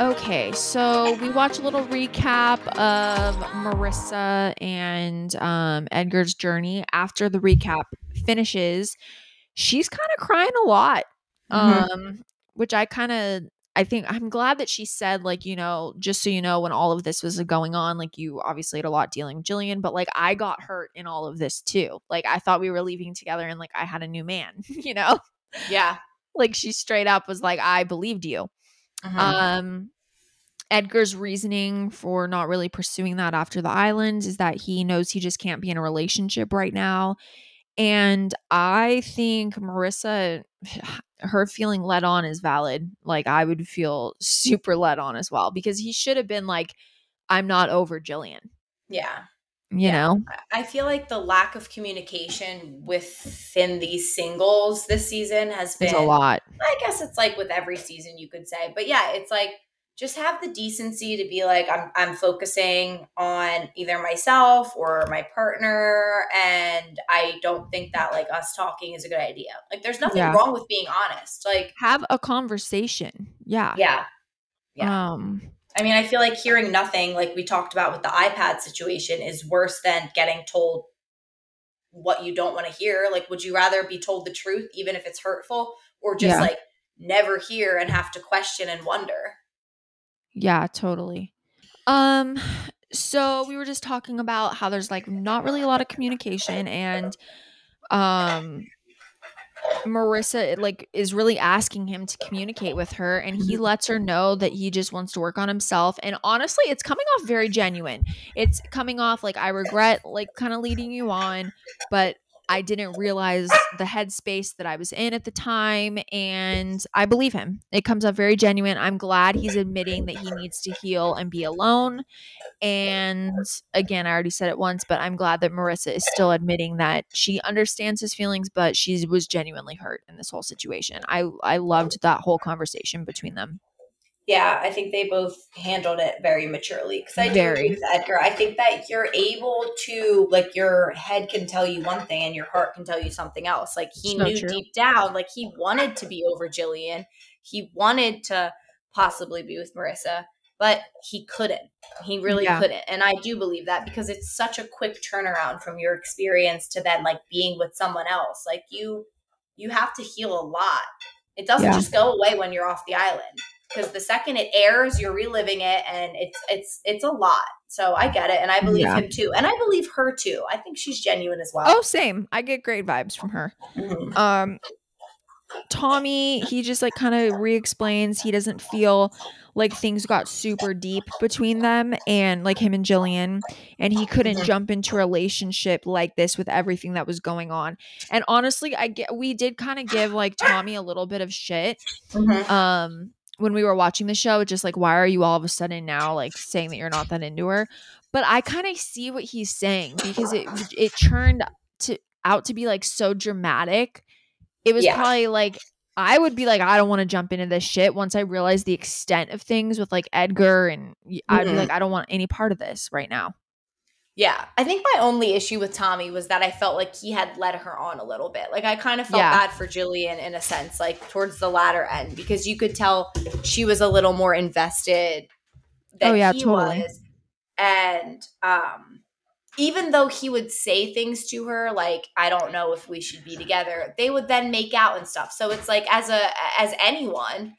Okay, so we watch a little recap of Marissa and um, Edgar's journey. After the recap finishes, she's kind of crying a lot, Mhm. um, which I kind of I think I'm glad that she said like you know just so you know when all of this was going on, like you obviously had a lot dealing with Gillian, but like I got hurt in all of this too. Like I thought we were leaving together, and like I had a new man, you know. Yeah. Like she straight up was like, I believed you. Mhm. Um, Edgar's reasoning for not really pursuing that after the island is that he knows he just can't be in a relationship right now. And I think Marissa, her feeling led on is valid. Like, I would feel super led on as well because he should have been like, I'm not over Gillian, yeah. You Yeah. know? I- feel like the lack of communication within these singles this season has been It's a lot. I guess it's like with every season you could say. But yeah, it's like just have the decency to be like I'm I'm focusing on either myself or my partner and I don't think that like us talking is a good idea. Like there's nothing Yeah. wrong with being honest. Like Have a conversation. Yeah. yeah. Yeah. Um, I mean, I feel like hearing nothing like we talked about with the iPad situation is worse than getting told what you don't want to hear. Like would you rather be told the truth even if it's hurtful or just Yeah. like never hear and have to question and wonder? Yeah, totally. Um so we were just talking about how there's like not really a lot of communication and um Marissa like is really asking him to communicate with her and he Mhm. lets her know that he just wants to work on himself and honestly it's coming off very genuine. It's coming off like I regret like kind of leading you on but I didn't realize the headspace that I was in at the time and I believe him. It comes up very genuine. I'm glad he's admitting that he needs to heal and be alone. And again, I already said it once, but I'm glad that Marissa is still admitting that she understands his feelings, but she was genuinely hurt in this whole situation. I I loved that whole conversation between them. Yeah, I think they both handled it very maturely because I do Very. agree with Edgar. I think that you're able to like your head can tell you one thing and your heart can tell you something else. Like he knew deep down, like he wanted to be over Gillian. He wanted to possibly be with Marissa, but he couldn't. He really Yeah. couldn't. And I do believe that because it's such a quick turnaround from your experience to then like being with someone else. Like you you have to heal a lot. It doesn't Yeah. just go away when you're off the island because the second it airs, you're reliving it, and it's it's it's a lot. So I get it, and I believe Yeah. him too, and I believe her too. I think she's genuine as well. Oh, same. I get great vibes from her. Mhm. um Tommy, he just like kind of re-explains he doesn't feel like things got super deep between them and like him and Gillian and he couldn't Mhm. jump into a relationship like this with everything that was going on. And honestly, I get we did kind of give like Tommy a little bit of shit Mhm. um when we were watching the show it's just like why are you all of a sudden now like saying that you're not that into her but i kind of see what he's saying because it it turned to out to be like so dramatic it was Yeah. probably like i would be like i don't want to jump into this shit once i realized the extent of things with like edgar and I'd be Mhm. like i don't want any part of this right now Yeah, I think my only issue with Tommy was that I felt like he had led her on a little bit. Like I kind of felt Yeah. bad for Gillian in a sense, like towards the latter end, because you could tell she was a little more invested than Oh, yeah, he totally. was. And um even though he would say things to her like I don't know if we should be together, they would then make out and stuff. So it's like as a as anyone,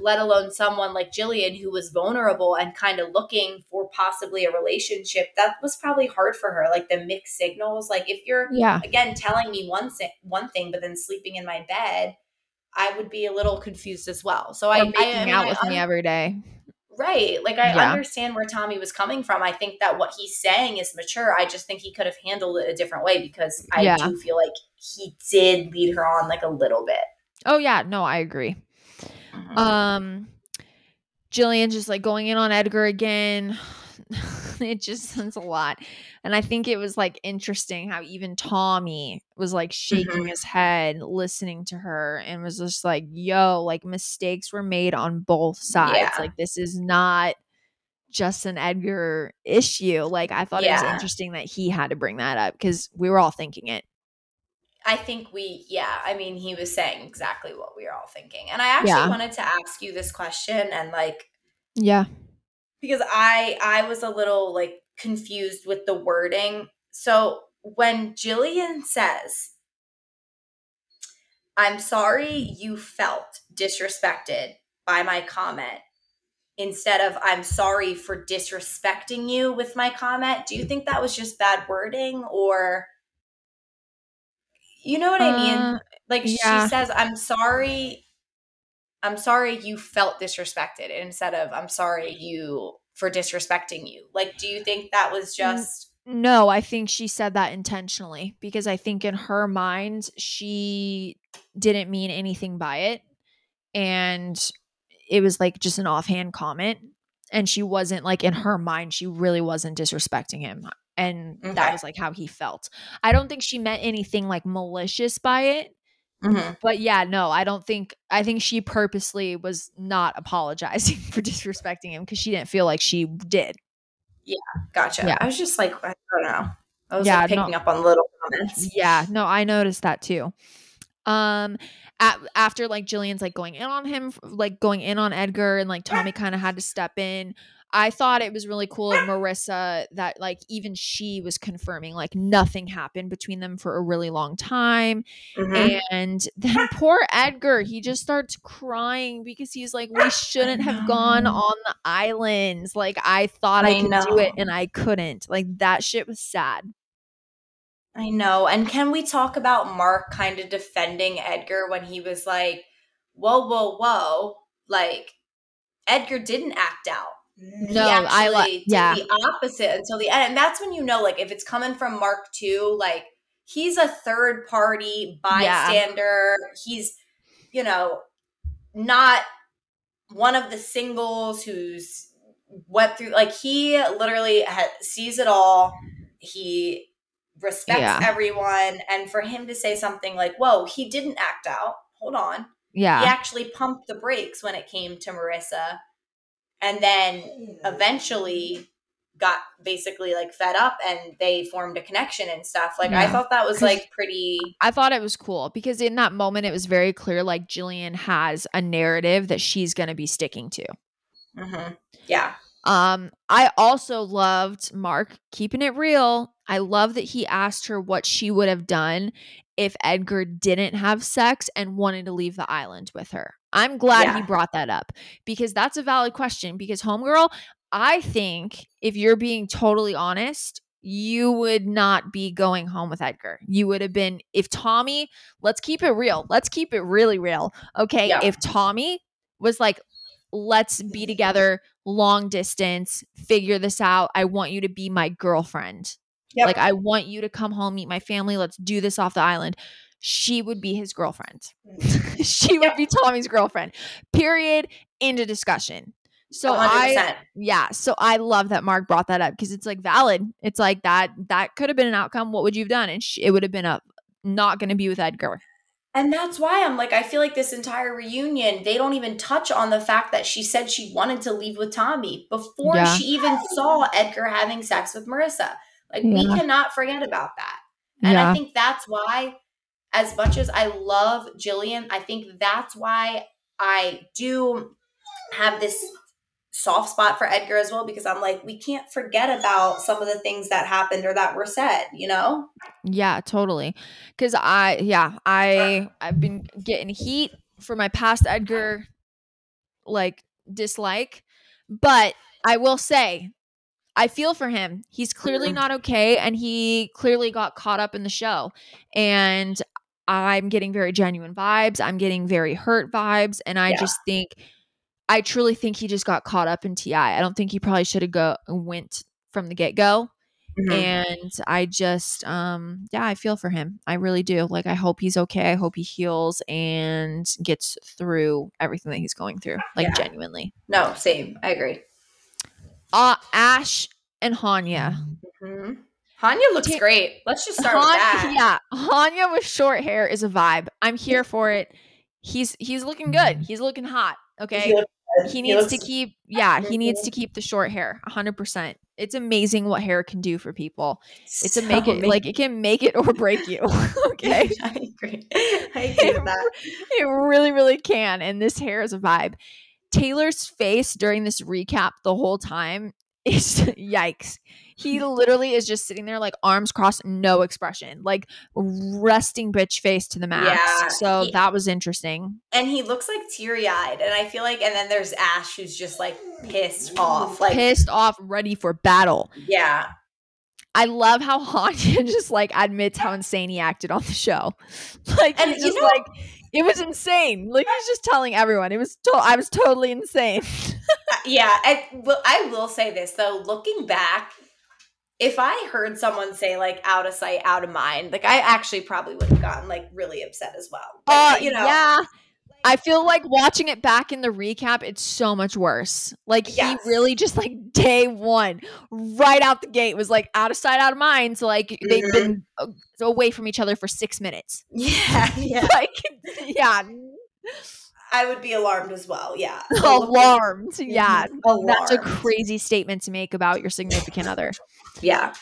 let alone someone like Gillian who was vulnerable and kind of looking for possibly a relationship, that was probably hard for her. Like the mixed signals. Like if you're yeah again telling me one si- one thing, but then sleeping in my bed, I would be a little confused as well. So I, or I, making I mean, out I with me un- every day right. Like I Yeah. understand where Tommy was coming from. I think that what he's saying is mature. I just think he could have handled it a different way because I Yeah. do feel like he did lead her on like a little bit. oh yeah no i agree Um, Gillian just like going in on Edgar again. it just it's a lot, and I think it was like interesting how even Tommy was like shaking Mhm. his head, listening to her, and was just like, "Yo, like mistakes were made on both sides. Yeah. Like this is not." Just an Edgar issue. Like, I thought it was interesting that he had to bring that up because we were all thinking it. I think we, yeah, I mean, he was saying exactly what we were all thinking. And I actually Yeah. wanted to ask you this question and like Yeah. because I I was a little like confused with the wording. So when Gillian says, "I'm sorry you felt disrespected by my comment," instead of "I'm sorry for disrespecting you with my comment," do you think that was just bad wording or you know what I mean? Uh, Like yeah. she says, "I'm sorry." I'm sorry you felt disrespected instead of I'm sorry you for disrespecting you. Like, do you think that was just No, I think she said that intentionally because I think in her mind she didn't mean anything by it and it was like just an offhand comment and she wasn't like in her mind she really wasn't disrespecting him and that was like how he felt. I don't think she meant anything like malicious by it. Mhm. But yeah, no, I don't think I think she purposely was not apologizing for disrespecting him because she didn't feel like she did. Yeah, gotcha. Yeah. I was just like, I don't know. I was Yeah, like picking no. up on little comments. Yeah, no, I noticed that too. Um at, after like Gillian's like going in on him like going in on Edgar and like Tommy kind of had to step in. I thought it was really cool of Marissa that like even she was confirming like nothing happened between them for a really long time. Mhm. And then poor Edgar, he just starts crying because he's like, we shouldn't have gone on the islands. Like I thought I, I could do it and I couldn't. Like that shit was sad. I know. And can we talk about Mark kind of defending Edgar when he was like, whoa, whoa, whoa. Like, Edgar didn't act out. Mm-hmm. he No, I actually like yeah. the opposite until the end. And that's when you know, like, if it's coming from Mark too, like, he's a third party Yeah. bystander. He's, you know, not one of the singles who's went through, like, he literally ha- sees it all. He respects Yeah. everyone. And for him to say something like, whoa, he didn't act out. Hold on Yeah. he actually pumped the brakes when it came to Marissa and then eventually got basically like fed up and they formed a connection and stuff. Like I thought that was like pretty I thought it was cool because in that moment it was very clear like Gillian has a narrative that she's going to be sticking to. mhm. yeah. Um I also loved Mark keeping it real. I love that he asked her what she would have done if Edgar didn't have sex and wanted to leave the island with her. I'm glad he brought that up because that's a valid question because homegirl, I think if you're being totally honest, you would not be going home with Edgar. You would have been if Tommy, let's keep it real. Let's keep it really real. Okay? Yeah. If Tommy was like let's be together long distance, figure this out. I want you to be my girlfriend. Yep. Like I want you to come home, meet my family. Let's do this off the island. She would be his girlfriend. she would be Tommy's girlfriend. Period. Into discussion. So I 100%. yeah, so I love that Mark brought that up because it's like valid. It's like that that could have been an outcome. What would you have done? And she, it would have been a not going to be with Edgar. And that's why I'm like, I feel like this entire reunion, they don't even touch on the fact that she said she wanted to leave with Tommy before Yeah. she even saw Edgar having sex with Marissa. Like, we cannot forget about that. And I think that's why, as much as I love Gillian, I think that's why I do have this soft spot for Edgar as well, because I'm like, we can't forget about some of the things that happened or that were said, you know? Yeah, totally. Cuz I yeah, I I've been getting heat for my past Edgar like dislike, but I will say I feel for him. He's clearly not okay and he clearly got caught up in the show. And I'm getting very genuine vibes. I'm getting very hurt vibes and I Yeah. just think I truly think he just got caught up in TI. I don't think he probably should have go went from the get-go Mhm. and i just um yeah i feel for him i really do like i hope he's okay i hope he heals and gets through everything that he's going through like Yeah. genuinely No, same. I agree. Uh ash and hanya hmm Hanya looks Ta- great. Let's just start with that. yeah hanya with short hair is a vibe i'm here for it he's he's looking good he's looking hot okay he He needs to keep yeah he needs Mhm. to keep the short hair 100% it's amazing what hair can do for people it's So a make it like it can make it or break you okay I agree. I agree with that. it really, really can. And this hair is a vibe. Taylor's face during this recap the whole time is yikes. He literally is just sitting there like arms crossed, no expression, like resting bitch face to the max. Yeah, so he- that was interesting. and he looks like teary eyed, and I feel like, and then there's Ash who's just like pissed off, like Pissed off, ready for battle. yeah, I love how Hanya just like admits how insane he acted on the show. Like And he's you just know- like it was insane. Like he's just telling everyone it was. To- I was totally insane. Uh, yeah. I will. I will say this though, looking back. If I heard someone say like out of sight, out of mind, like I actually probably would have gotten like really upset as well. Like, Uh, you know, yeah. I feel like watching it back in the recap, it's so much worse. Like Yes. he really just like day one, right out the gate, was like out of sight, out of mind. So like they've Mhm. been uh, away from each other for six minutes. yeah, yeah. Like, yeah, I would be alarmed as well. Yeah, alarmed. Yeah, Alarmed. that's a crazy statement to make about your significant other. Yeah,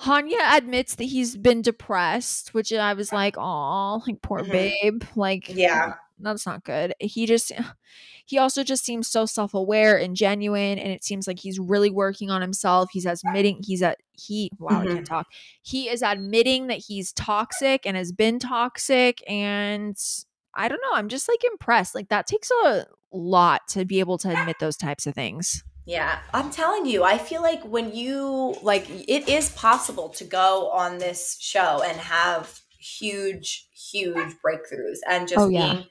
Hanya admits that he's been depressed, which I was like, oh, like poor Mhm. babe. Like, yeah, that's not good. He just he also just seems so self-aware and genuine and it seems like he's really working on himself. He's admitting he's at he wow, I Mhm. can't talk. He is admitting that he's toxic and has been toxic and I don't know, I'm just like impressed. Like that takes a lot to be able to admit those types of things. yeah. I'm telling you, I feel like when you like, it is possible to go on this show and have huge, huge breakthroughs and just Oh, yeah. being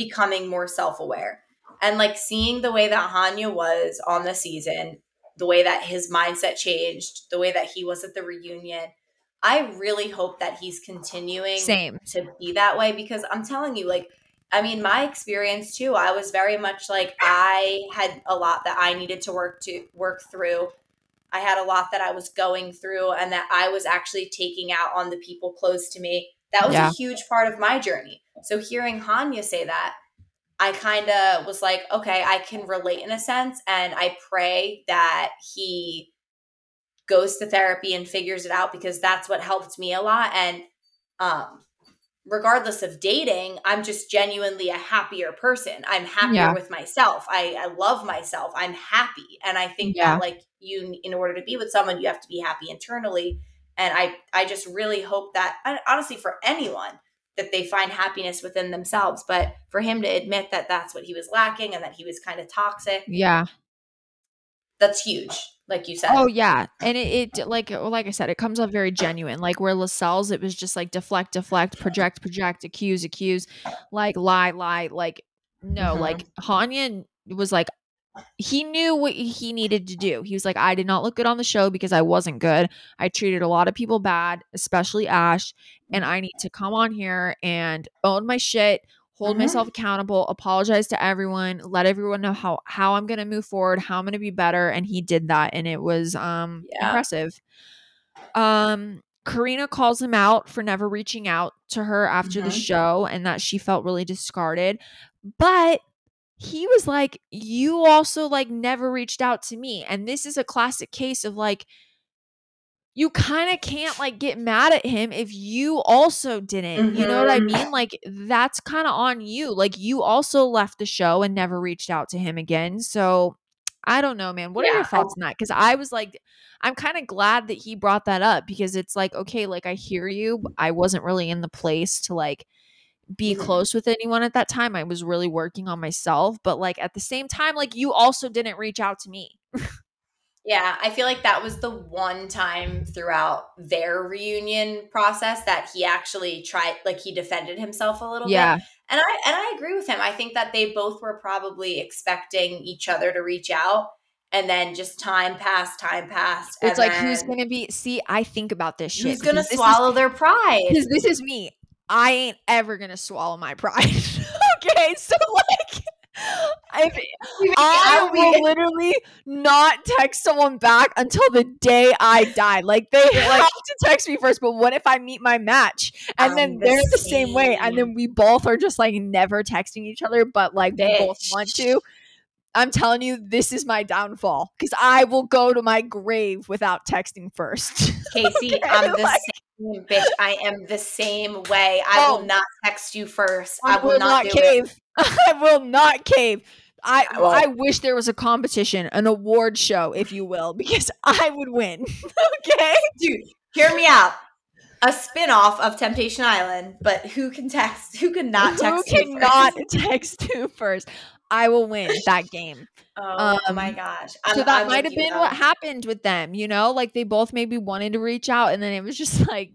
becoming more self-aware and like seeing the way that Hanya was on the season, the way that his mindset changed, the way that he was at the reunion. I really hope that he's continuing Same. to be that way because I'm telling you, like, I mean, my experience too, I was very much like I had a lot that I needed to work to work through. I had a lot that I was going through and that I was actually taking out on the people close to me. That was Yeah. a huge part of my journey. So hearing Hanya say that, I kind of was like, okay, I can relate in a sense. And I pray that he goes to therapy and figures it out because that's what helped me a lot. And um, regardless of dating, I'm just genuinely a happier person. I'm happier Yeah. with myself. I, I love myself. I'm happy. And I think Yeah. that like you in order to be with someone, you have to be happy internally. And I I just really hope that honestly for anyone that they find happiness within themselves. But for him to admit that that's what he was lacking and that he was kind of toxic, Yeah. that's huge. Like you said. Oh yeah, and it, it like like I said, it comes off very genuine. Like where Lascelles, it was just like deflect, deflect, project, project, accuse, accuse, like lie, lie. Like no, Mhm. like Hanya was like he knew what he needed to do. He was like, I did not look good on the show because I wasn't good. I treated a lot of people bad, especially Ash, and I need to come on here and own my shit, hold Mhm. myself accountable, apologize to everyone, let everyone know how how I'm gonna move forward, how I'm gonna be better. And he did that, and it was um Yeah. impressive. Um Karina calls him out for never reaching out to her after the Mhm. show and that she felt really discarded. But he was like, You also like never reached out to me. And this is a classic case of like, you kind of can't like get mad at him if you also didn't. You know what I Mhm. mean? Like, that's kind of on you. Like, you also left the show and never reached out to him again. So, I don't know, man. What are your thoughts on that? Because I was like, I'm kind of glad that he brought that up because it's like, okay, like I hear you. I wasn't really in the place to like be Mhm. close with anyone at that time. I was really working on myself. But like at the same time, like you also didn't reach out to me. Yeah, I feel like that was the one time throughout their reunion process that he actually tried like he defended himself a little Yeah. bit. And I and I agree with him. I think that they both were probably expecting each other to reach out and then just time passed, time passed. It's like who's gonna be see, I think about this shit. who's gonna this is- swallow their pride? because this is me. I ain't ever gonna swallow my pride. okay, so like, if I will literally not text someone back until the day I die. Like they have to text me first. But what if I meet my match and then I'm the they're the same way, and then we both are just like never texting each other, but like we both want to. I'm telling you, this is my downfall because I will go to my grave without texting first. Kaci, Okay, I'm the like- same bitch. I am the same way. I Oh. will not text you first. I, will not, do it. cave. I will not cave. I Well- I wish there was a competition, an award show, if you will, because I would win. okay. Dude, hear me out. A spin-off of Temptation Island, but who can text? Who can not text? Who who cannot text who first? I will win that game. Oh Um, my gosh! so I'm- that might have been though. what happened with them, you know? Like they both maybe wanted to reach out and then it was just like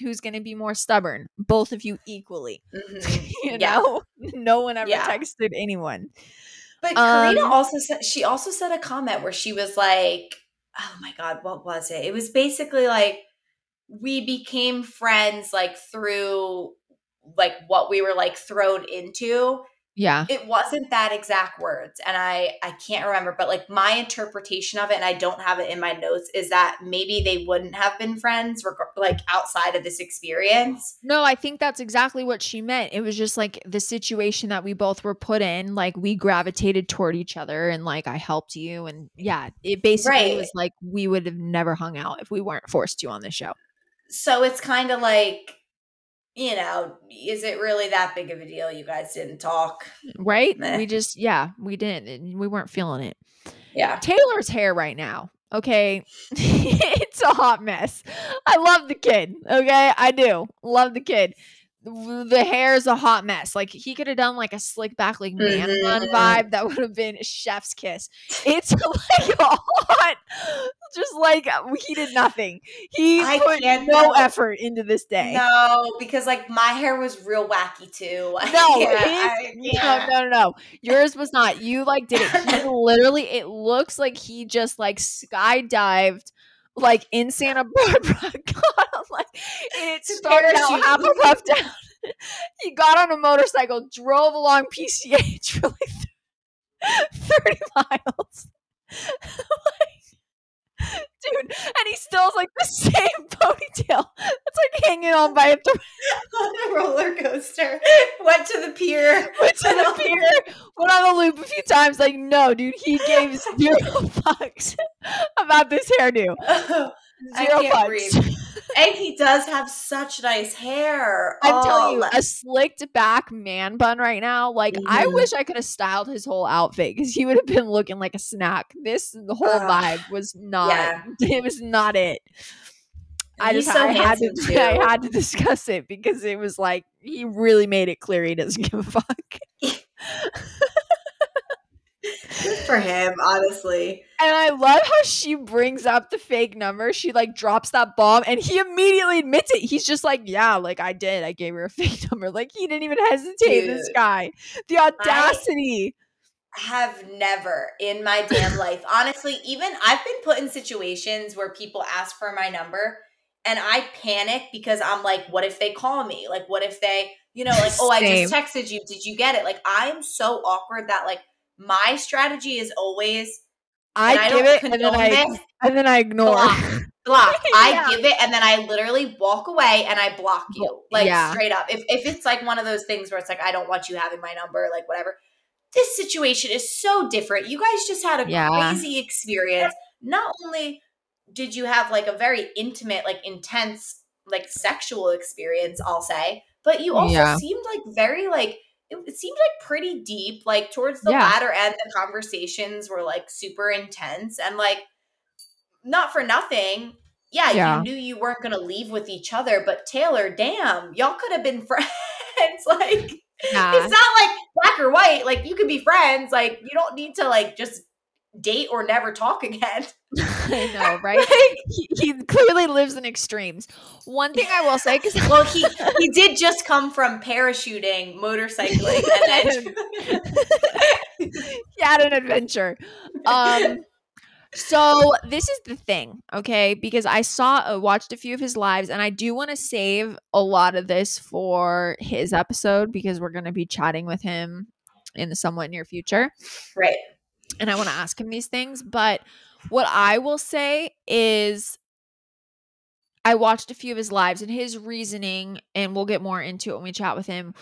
who's going to be more stubborn? Both of you equally. Mhm. You Yeah. know? No one ever Yeah. texted anyone. But Karina Um, also said she also said a comment where she was like, "Oh my god, what was it? It was basically like we became friends like through like what we were like thrown into." Yeah. It wasn't that exact words, and I I can't remember, but like my interpretation of it, and I don't have it in my notes, is that maybe they wouldn't have been friends, reg- like outside of this experience. No, I think that's exactly what she meant. It was just like the situation that we both were put in, like we gravitated toward each other and like I helped you and yeah, it basically Right. was like we would have never hung out if we weren't forced to on this show. So it's kind of like, you know, is it really that big of a deal? You guys didn't talk, Right? Meh. We just yeah, we didn't we weren't feeling it. yeah. Taylor's hair right now. Okay. it's a hot mess. I love the kid. Okay. I do. Love the kid. The hair is a hot mess. Like he could have done like a slick back, like man bun Mhm. vibe. That would have been chef's kiss. It's like hot, just like he did nothing. He I put no effort into this day. No, because like my hair was real wacky too. No, can't- his, I no, no, no, no. Yours was not. You like did it. He literally, it looks like he just like skydived, like in Santa Barbara. God, I'm like, and it started out half a puff down. he got on a motorcycle, drove along PCH for like thirty miles. Like, Dude, and he still has like the same ponytail. It's like hanging on by a thread. on a roller coaster. Went to the pier. went to the pier, went on the loop a few times. Like, no, dude, he gave zero fucks about this hairdo. Oh. I Zero breathe. and he does have such nice hair. I'm Oh, telling you, like- a slicked back man bun right now. Like, I Mhm. wish I could have styled his whole outfit because he would have been looking like a snack. This, the whole Ugh. vibe was not. Yeah. It was not it. I just so I had to too. I had to discuss it because it was like he really made it clear he doesn't give a fuck. For him, honestly. And I love how she brings up the fake number. She like drops that bomb and he immediately admits it. He's just like, Yeah, like I did. I gave her a fake number. Like he didn't even hesitate. This guy. The audacity. have never in my damn life. Honestly, even I've been put in situations where people ask for my number and I panic because I'm like, what if they call me? Like, what if they, you know, like, oh, I just texted you. Did you get it? Like, I'm so awkward that like my strategy is always I, give it and then I and then I ignore. Block. block. I give it and then I literally walk away and I block you. Like yeah. straight up. If if it's like one of those things where it's like I don't want you having my number, like whatever. This situation is so different. You guys just had a Yeah. crazy experience. Not only did you have like a very intimate, like intense, like sexual experience, I'll say, but you also Yeah. seemed like very like it, it seemed like pretty deep. Like towards the Yeah. latter end, the conversations were like super intense and like not for nothing. Yeah, Yeah. you knew you weren't gonna leave with each other, but Taylor, damn, y'all could have been friends. like Yeah. it's not like black or white. Like you could be friends. Like you don't need to like just date or never talk again. I know, right? Like, he, he clearly lives in extremes. One thing I will say, because well, he he did just come from parachuting, motorcycling, and then he had an adventure. Um, so this is the thing, okay? Because I saw, uh, watched a few of his lives, and I do want to save a lot of this for his episode because we're going to be chatting with him in the somewhat near future, right. And I want to ask him these things. But what I will say is. I watched a few of his lives and his reasoning, and we'll get more into it when we chat with him,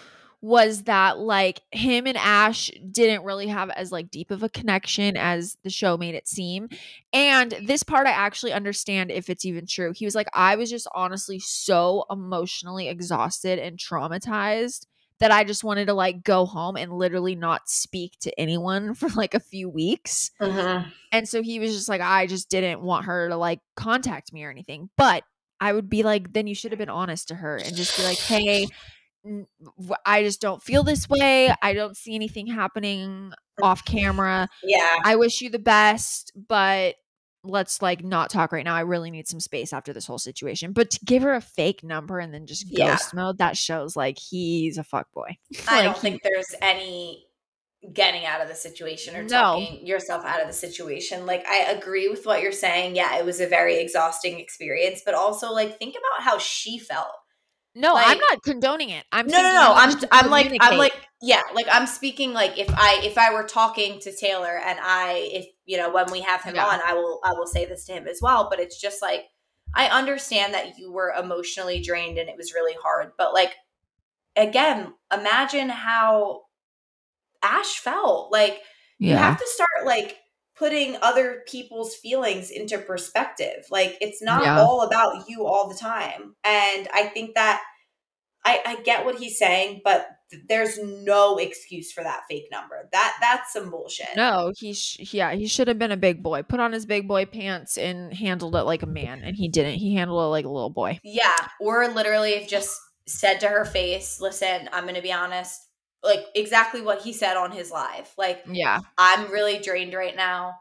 was that like him and Ash didn't really have as like deep of a connection as the show made it seem. And this part I actually understand if it's even true. He was like, I was just honestly so emotionally exhausted and traumatized that I just wanted to like go home and literally not speak to anyone for like a few weeks. Mhm. And so he was just like, I just didn't want her to like contact me or anything. But I would be like, then you should have been honest to her and just be like, hey, I just don't feel this way. I don't see anything happening off camera. Yeah. I wish you the best, but let's like not talk right now. I really need some space after this whole situation. But to give her a fake number and then just Yeah. ghost mode, that shows like he's a fuck boy. I Like, don't think there's any getting out of the situation or No. talking yourself out of the situation. Like I agree with what you're saying. Yeah, it was a very exhausting experience, but also like think about how she felt. No, I'm not condoning it. I'm no, no, no. I'm I'm like I'm like yeah, like I'm speaking like if I if I were talking to Taylor and I if you know when we have him Yeah. on, I will I will say this to him as well, but it's just like I understand that you were emotionally drained and it was really hard, but like again, imagine how Ash felt. Like you have to start like putting other people's feelings into perspective. Like it's not Yeah. all about you all the time. And I think that I, I get what he's saying, but th- there's no excuse for that fake number. That that's some bullshit. No, he sh- yeah, he should have been a big boy. Put on his big boy pants and handled it like a man, and he didn't. He handled it like a little boy. Yeah, or literally just said to her face, "Listen, I'm going to be honest." Like exactly what he said on his live. Like Yeah, I'm really drained right now.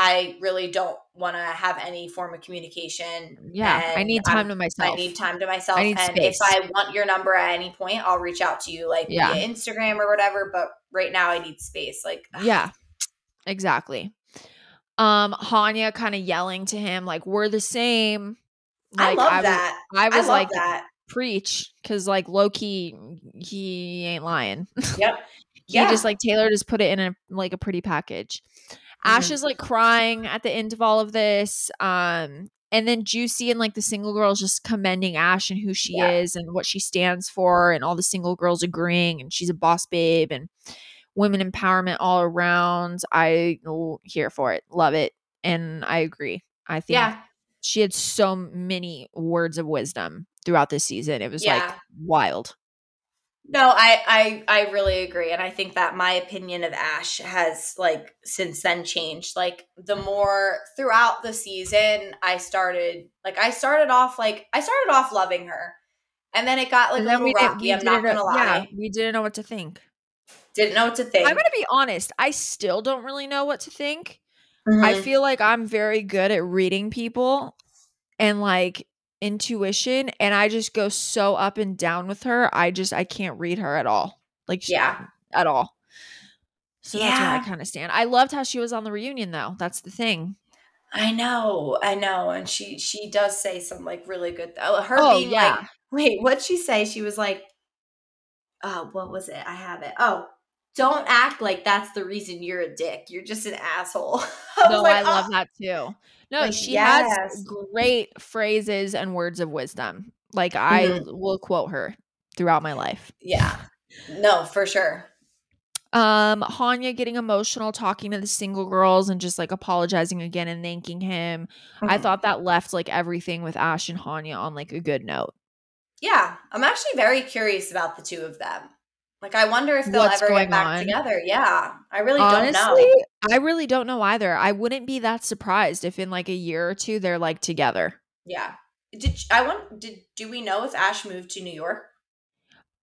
I really don't want to have any form of communication. yeah. I need I'm- time to myself. I need time to myself. I and space. if I want your number at any point, I'll reach out to you like Yeah. via Instagram or whatever. But right now I need space. Like yeah, exactly. Um, Hanya kind of yelling to him like, "We're the same." I love was- that. I I was love like, that. Preach, because like lowkey, he ain't lying. Yep. he Yeah. just like Taylor just put it in a like a pretty package. Ash Mhm. is like crying at the end of all of this. Um and then Juicy and like the single girls just commending Ash and who she Yeah. is and what she stands for and all the single girls agreeing and she's a boss babe and women empowerment all around. I here for it. Love it. And I agree. I think Yeah. She had so many words of wisdom throughout this season. It was like wild. No, I, I I really agree, and I think that my opinion of Ash has like since then changed. Like the more throughout the season, I started like I started off like I started off loving her, and then it got like a little rocky. I'm not gonna lie, Yeah, we didn't know what to think. didn't know what to think. I'm gonna be honest. I still don't really know what to think. I Mhm. feel like I'm very good at reading people and like intuition, and I just go so up and down with her. I just I can't read her at all. Like she- yeah, at all. So that's where I kind of stand. I loved how she was on the reunion though. That's the thing. I know, I know, and she she does say some like really good. Oh, her Oh, being yeah. like, wait, what'd she say? She was like, oh, what was it? I have it. Oh. Don't act like that's the reason you're a dick. You're just an asshole. I No, like, I love "Oh." that too. No, Like, she yes. has great phrases and words of wisdom. Like I Mhm. will quote her throughout my life. Yeah. No, for sure. Um, Hanya getting emotional, talking to the single girls and just like apologizing again and thanking him. I Mhm. thought that left like everything with Ash and Hanya on like a good note. Yeah, I'm actually very curious about the two of them. Like, I wonder if they'll What's ever get back on? together. Yeah, I really Honestly, don't know. I really don't know either. I wouldn't be that surprised if in like a year or two they're like together. Yeah. Did I want? Did do we know if Ash moved to New York?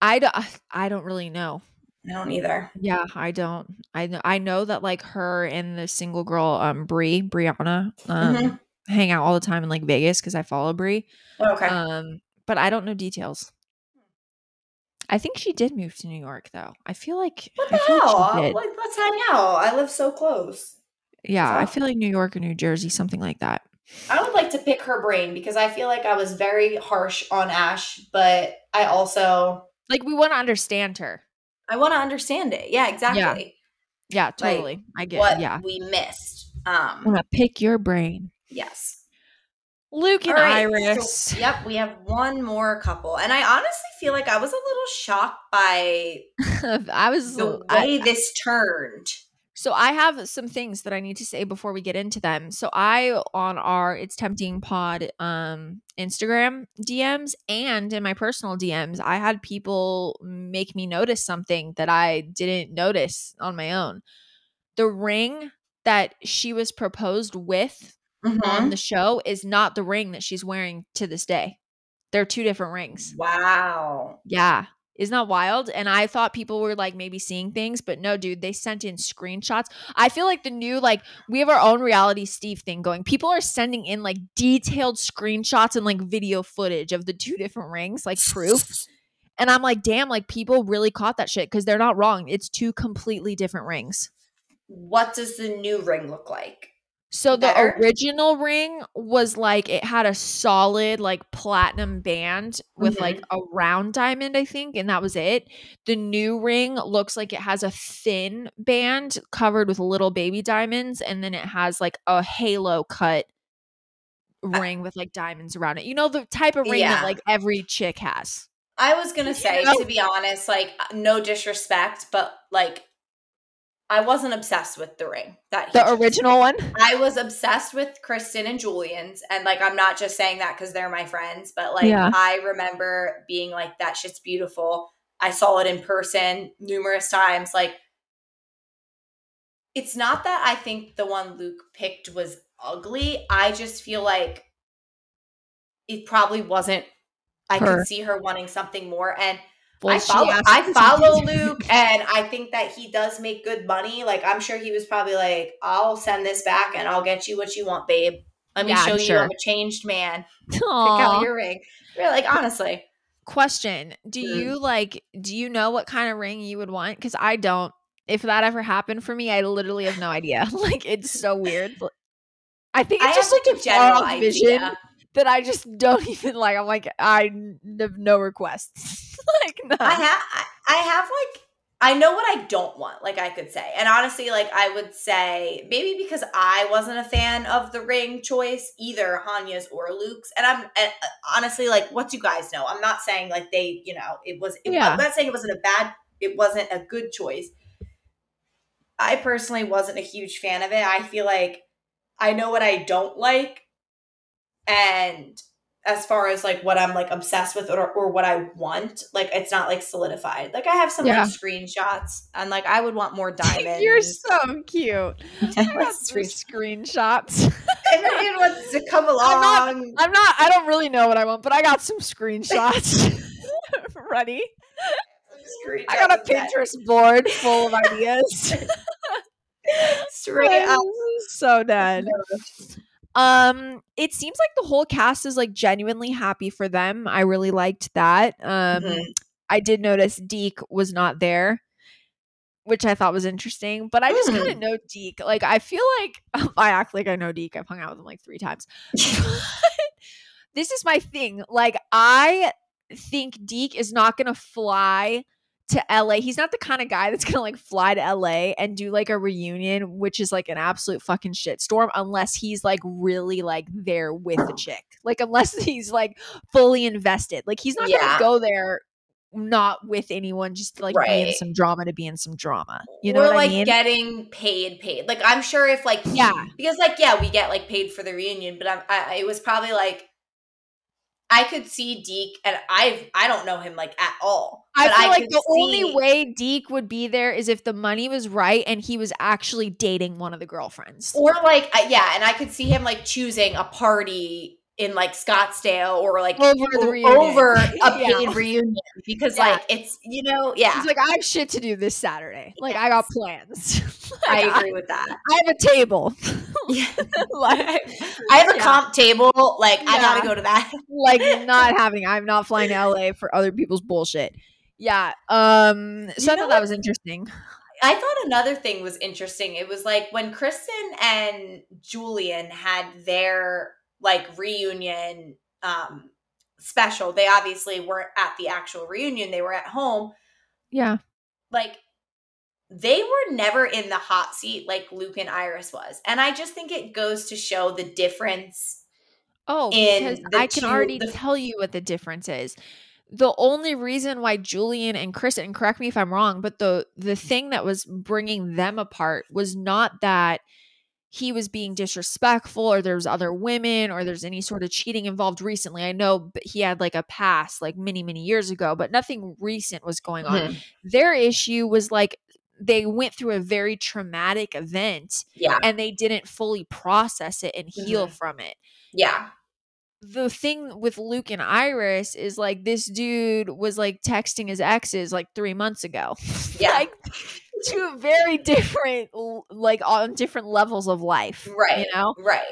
I don't, I don't really know. I don't either. Yeah, I don't. I kn- I know that like her and the single girl, um, Brie, Brianna, um, Mhm. hang out all the time in like Vegas because I follow Brie. Oh, okay. Um, but I don't know details. I think she did move to New York though. I feel like what the like hell? she like, let's hang out. I live so close. Yeah, I feel like New York or New Jersey, something like that. I would like to pick her brain because I feel like I was very harsh on Ash, but I also Like we want to understand her. I want to understand it. Yeah, exactly. Yeah, totally. I get. What yeah, we missed. I Um. want to pick your brain. Yes. Luke and right, Iris. so- yep, we have one more couple, and I honestly feel like I was a little shocked by I was. the I- way this turned. So I have some things that I need to say before we get into them. So I on our It's Tempting Pod um Instagram DMs and in my personal DMs, I had people make me notice something that I didn't notice on my own. The ring that she was proposed with on Mhm. the show is not the ring that she's wearing to this day. They're two different rings. Wow. Yeah. Isn't that wild? And I thought people were like maybe seeing things, but no, dude, they sent in screenshots. I feel like the new, like, we have our own reality Steve thing going. People are sending in like detailed screenshots and like video footage of the two different rings, like proof. And I'm like, damn, like people really caught that shit because they're not wrong. It's two completely different rings. What does the new ring look like? So the Better? original ring was like it had a solid like platinum band with like mm-hmm. a round diamond, I think, and that was it. The new ring looks like it has a thin band covered with little baby diamonds, and then it has like a halo cut uh ring with like diamonds around it. You know the type of ring Yeah. that like every chick has. I was gonna say, know? to be honest, like uh, no disrespect, but like I wasn't obsessed with the ring that The chose. original one. I was obsessed with Kristen and Julian's, and like I'm not just saying that because they're my friends, but like Yeah. I remember being like, "That shit's beautiful." I saw it in person numerous times. Like, it's not that I think the one Luke picked was ugly. I just feel like it probably wasn't. I Her. could see her wanting something more, and Well, I follow, I follow. Luke, and I think that he does make good money. Like I'm sure he was probably like, "I'll send this back, and I'll get you what you want, babe. Let me Yeah, show I'm you. I'm a changed man. Pick out your ring." Really, like honestly, Question: Do Mm. you like? Do you know what kind of ring you would want? Because I don't. If that ever happened for me, I literally have no idea. like it's so weird. I think I it's just have like a general general vision that I just don't even like. I'm like I have no requests. like none. I have, I, I have like, I know what I don't want. Like I could say, and honestly, like I would say maybe because I wasn't a fan of the ring choice, either Hanya's or Luke's, and I'm and uh, honestly like, what do you guys know? I'm not saying like they, you know, it was. It, Yeah. I'm not saying it wasn't a bad. It wasn't a good choice. I personally wasn't a huge fan of it. I feel like I know what I don't like, and as far as like what I'm like obsessed with or, or what I want, like it's not like solidified. Like I have some Yeah. like screenshots, and like I would want more diamonds. You're so cute. I got some screen- screenshots. Everyone wants to come along. I'm I'm not. I don't really know what I want, but I got some screenshots ready. I got a of that. Pinterest board full of ideas. Straight up. so dead. Um, it seems like the whole cast is like genuinely happy for them. I really liked that. Um, Mhm. I did notice Deke was not there, which I thought was interesting. But I just kind of Mm. know Deke. Like, I feel like I act like I know Deke. I've hung out with him like three times. this is my thing. Like, I think Deke is not gonna fly to LA. He's not the kind of guy that's gonna like fly to LA and do like a reunion, which is like an absolute fucking shitstorm, unless he's like really like there with the chick. Like unless he's like fully invested. Like he's not Yeah. gonna go there not with anyone just to like be in some drama to be in some drama. You know We're what like I mean? getting paid, paid. Like I'm sure if like he- Yeah. because like yeah, we get like paid for the reunion, but I'm, I it was probably like I could see Deke, and I I don't know him like at all. I feel like could the only way Deke would be there is if the money was right and he was actually dating one of the girlfriends. or like uh, yeah, and I could see him like choosing a party in like Scottsdale or like Over the reunion. over a Yeah. paid reunion because Yeah. like it's you know yeah He's like, I have shit to do this Saturday. Like, I got plans. I Like, agree with that. I have a table. Yeah. like, I have a Yeah. comp table. Like I gotta go to that. like not having. I'm not flying to LA for other people's bullshit. Yeah. Um. So I know thought that was interesting. I thought another thing was interesting. It was like when Kristen and Julian had their like reunion um special. They obviously weren't at the actual reunion. They were at home. Yeah. Like they were never in the hot seat like Luke and Iris was. And I just think it goes to show the difference Oh, because I can two- already the- tell you what the difference is. the only reason why Julian and Chris and correct me if I'm wrong, but the the thing that was bringing them apart was not that he was being disrespectful or there's other women or there's any sort of cheating involved recently. I know he had like a past like many many years ago, but nothing recent was going on. Mhm. Their issue was like they went through a very traumatic event Yeah. and they didn't fully process it and heal Mhm. from it Yeah. the thing with Luke and Iris is like this dude was like texting his exes like three months ago. Yeah. like two very different, like on different levels of life. Right. You know? Right.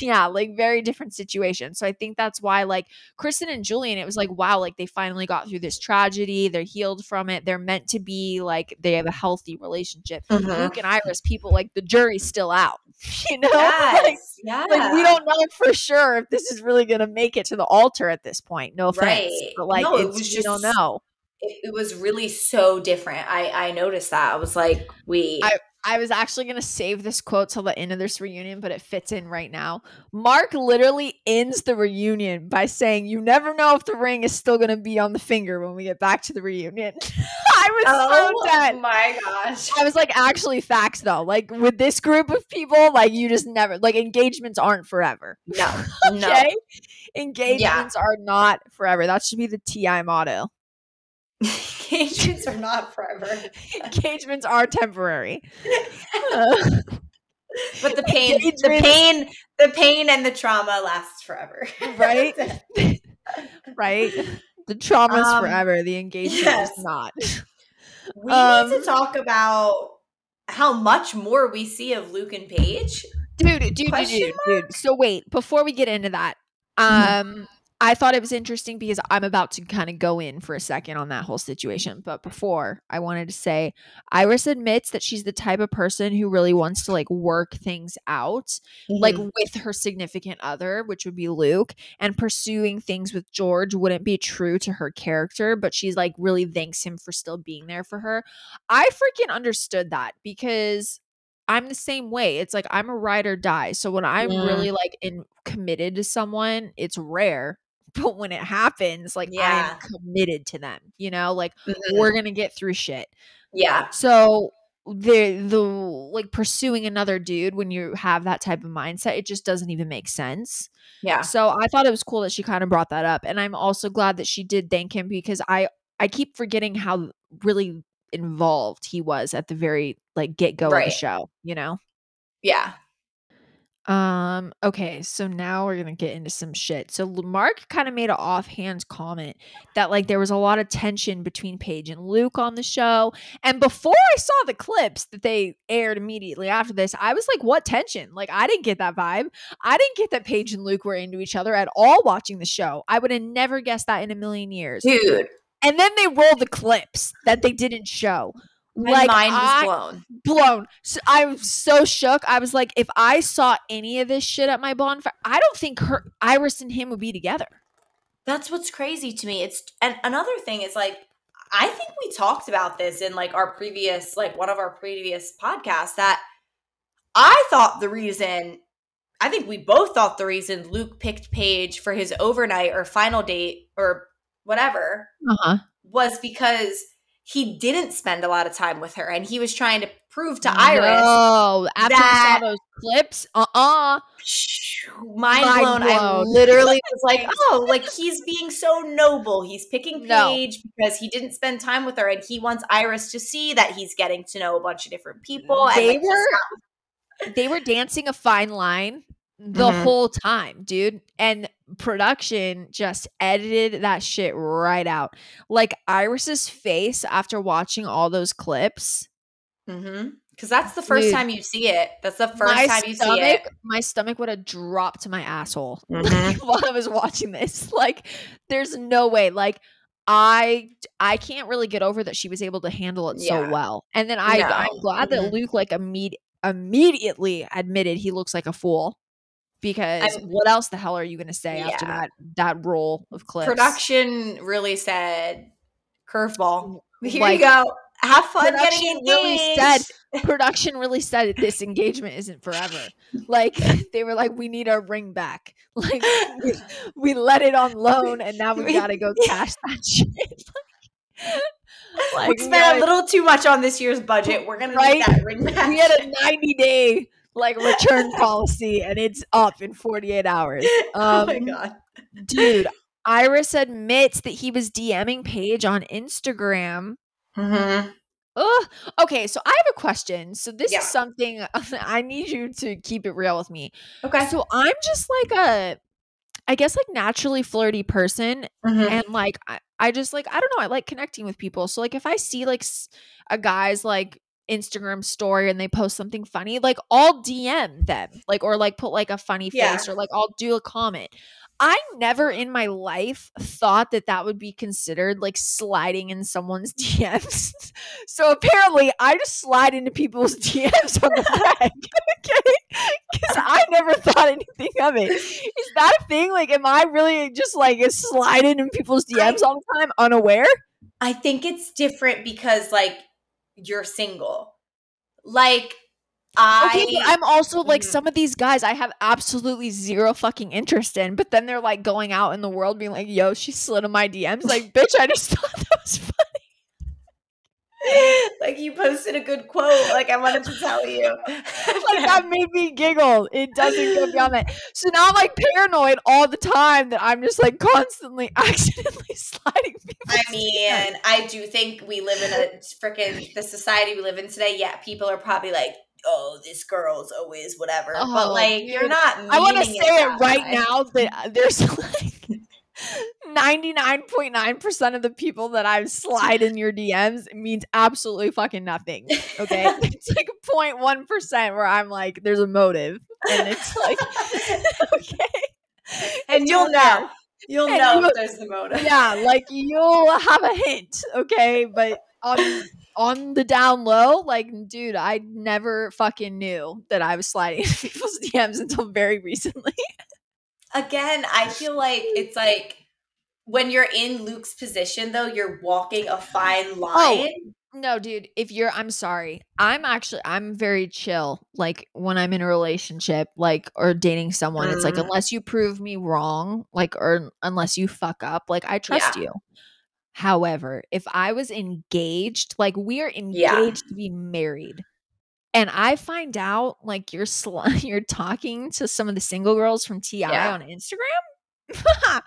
Yeah, like very different situations. So I think that's why like Kristen and Julian, it was like, wow, like they finally got through this tragedy. They're healed from it. They're meant to be like they have a healthy relationship. Mhm. Luke and Iris, people like the jury's still out. You know? Like, yeah. like we don't know for sure if this is really going to make it to the altar at this point. No offense, Right. but like No, it was we don't know. It, it was really so different. I I noticed that. I was like, we. I- I was actually going to save this quote till the end of this reunion, but it fits in right now. Mark literally ends the reunion by saying, "You never know if the ring is still going to be on the finger when we get back to the reunion." I was oh so dead. Oh my gosh. I was like, actually, facts though. Like with this group of people, like you just never like engagements aren't forever. No. No. Okay, engagements are not forever. That should be the TI motto. Engagements are not forever. engagements are temporary. Uh, But the pain, the pain, the pain and the trauma lasts forever. Right? right? The trauma's Um, forever. The engagement yes. is not. we Um, need to talk about how much more we see of Luke and Paige. Dude, dude, dude, dude, dude. So wait, before we get into that, um, I thought it was interesting because I'm about to kind of go in for a second on that whole situation. But before, I wanted to say Iris admits that she's the type of person who really wants to like work things out. like Mm-hmm. with her significant other, which would be Luke, and pursuing things with George wouldn't be true to her character, but she's like really thanks him for still being there for her. I freaking understood that because I'm the same way. It's like I'm a ride or die. So when I'm Mm. really like in committed to someone, it's rare. But when it happens, like Yeah. I'm committed to them, you know, like Mhm. we're gonna get through shit. yeah, So the the like pursuing another dude when you have that type of mindset, it just doesn't even make sense. yeah, So I thought it was cool that she kind of brought that up, and I'm also glad that she did thank him because I I keep forgetting how really involved he was at the very like get go of the show. You know. yeah. Um, okay, so now we're gonna get into some shit. So Mark kind of made an offhand comment that like there was a lot of tension between Paige and Luke on the show. And before I saw the clips that they aired immediately after this, I was like, what tension? Like I didn't get that vibe. I didn't get that Paige and Luke were into each other at all watching the show. I would have never guessed that in a million years. Dude, And then they rolled the clips that they didn't show. My like mind was I, blown. blown. So I was so shook. I was like, if I saw any of this shit at my bonfire, I don't think her Iris and him would be together. That's what's crazy to me. It's and another thing is like I think we talked about this in like our previous like one of our previous podcasts that I thought the reason I think we both thought the reason Luke picked Paige for his overnight or final date or whatever Uh-huh. was because he didn't spend a lot of time with her and he was trying to prove to Iris No, after that- we saw those clips, uh-uh. mind, Mind blown. I blown. literally was like, oh, like he's being so noble. He's picking No. Paige because he didn't spend time with her and he wants Iris to see that he's getting to know a bunch of different people. and, They like, were- They were dancing a fine line the Mhm. whole time, dude. And production just edited that shit right out. Like Iris's face after watching all those clips. Mhm. Cause that's the first Dude. time you see it. That's the first time you see it. my stomach would have dropped to my asshole Mhm. while I was watching this. Like, there's no way. Like, I I can't really get over that she was able to handle it so well. And then I No. I'm glad that Mhm. Luke like imme- immediately admitted he looks like a fool. Because I'm- what else the hell are you gonna say after that that roll of clips? Production really said curveball. Here Like, you go. Have fun getting production engaged. really said, production really said this engagement isn't forever. Like they were like, we need our ring back. Like we, we let it on loan, and now we gotta go cash that shit. like, we spent a little too much on this year's budget. We're gonna right? that ring back. We had a ninety day like return policy, and it's up in forty eight hours. Um, oh my um, god, dude! Iris admits that he was DMing Paige on Instagram. Mm-hmm. Ugh. Okay, so I have a question. So this yeah. is something I need you to keep it real with me. Okay. So I'm just like a I guess like naturally flirty person mm-hmm. and like I, I just like I don't know, I like connecting with people. So like if I see like a guy's like Instagram story and they post something funny, like I'll DM them. Like or like put like a funny face yeah. or like I'll do a comment. I never in my life thought that that would be considered like sliding in someone's DMs. so apparently, I just slide into people's DMs on the reg. okay, because I never thought anything of it. Is that a thing? Like, am I really just like sliding in people's DMs all the time, unaware? I think it's different because like you're single. Like I okay, but I'm also like mm-hmm. some of these guys I have absolutely zero fucking interest in, but then they're like going out in the world being like, "Yo, she slid in my DMs." Like, bitch, I just thought that was funny. Like you posted a good quote. Like I wanted to tell you. like that made me giggle. It doesn't go beyond that. So now I'm like paranoid all the time that I'm just like constantly accidentally sliding people. I mean, I do think we live in a freaking the society we live in today. Yeah, people are probably like, oh, this girl's always whatever. Oh, but like, you're not. I want to say it, right way. now that uh, there's like. 99.9% of the people that I've slide in your DMs means absolutely fucking nothing. Okay. it's like 0.1% where I'm like, there's a motive. And it's like, okay. And you'll know. You'll and know if there's the motive. Yeah. Like you'll have a hint. Okay. But on on the down low, like, dude, I never fucking knew that I was sliding into people's DMs until very recently. Again, I feel like it's like when you're in Luke's position, though, you're walking a fine oh, line. Oh, no, dude, if you're, I'm sorry. I'm actually, I'm very chill. Like when I'm in a relationship, like, or dating someone, mm. it's like, mm. unless you prove me wrong, like, or unless you fuck up, like, I trust yeah. you. However, if I was engaged, like we are engaged yeah. to be married, and I find out like you're sl- you're talking to some of the single girls from TI yeah. on Instagram,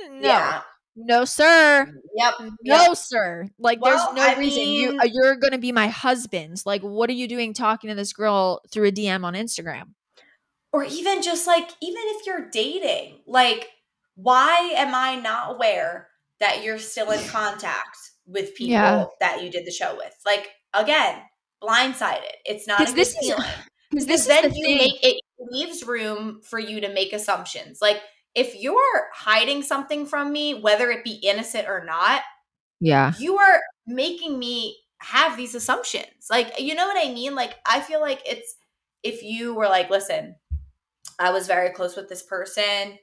no, yeah. no, sir, yep, no, yep. sir. Like, well, there's no I reason mean, you uh, you're gonna be my husband. Like, what are you doing talking to this girl through a DM on Instagram? Or even just like, even if you're dating, like, why am I not aware? that you're still in contact with people yeah. that you did the show with. Like again, blindsided. It's not a this feeling. Because this then the you thing. make it leaves room for you to make assumptions. Like if you're hiding something from me, whether it be innocent or not, yeah, you are making me have these assumptions. Like, you know what I mean? Like, I feel like it's if you were like, listen, I was very close with this person.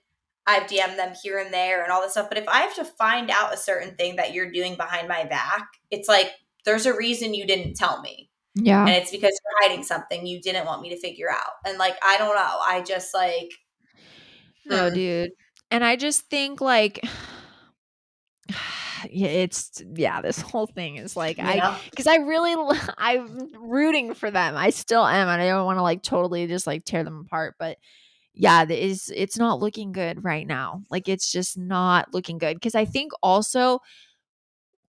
I've DM'd them here and there and all this stuff. But if I have to find out a certain thing that you're doing behind my back, it's like there's a reason you didn't tell me. Yeah. And it's because you're hiding something you didn't want me to figure out. And like, I don't know. I just like. No, hmm. dude. And I just think like. yeah, it's yeah. This whole thing is like yeah. I because I really I'm rooting for them. I still am, and I don't want to like totally just like tear them apart. But yeah, it's it's not looking good right now. Like it's just not looking good because I think also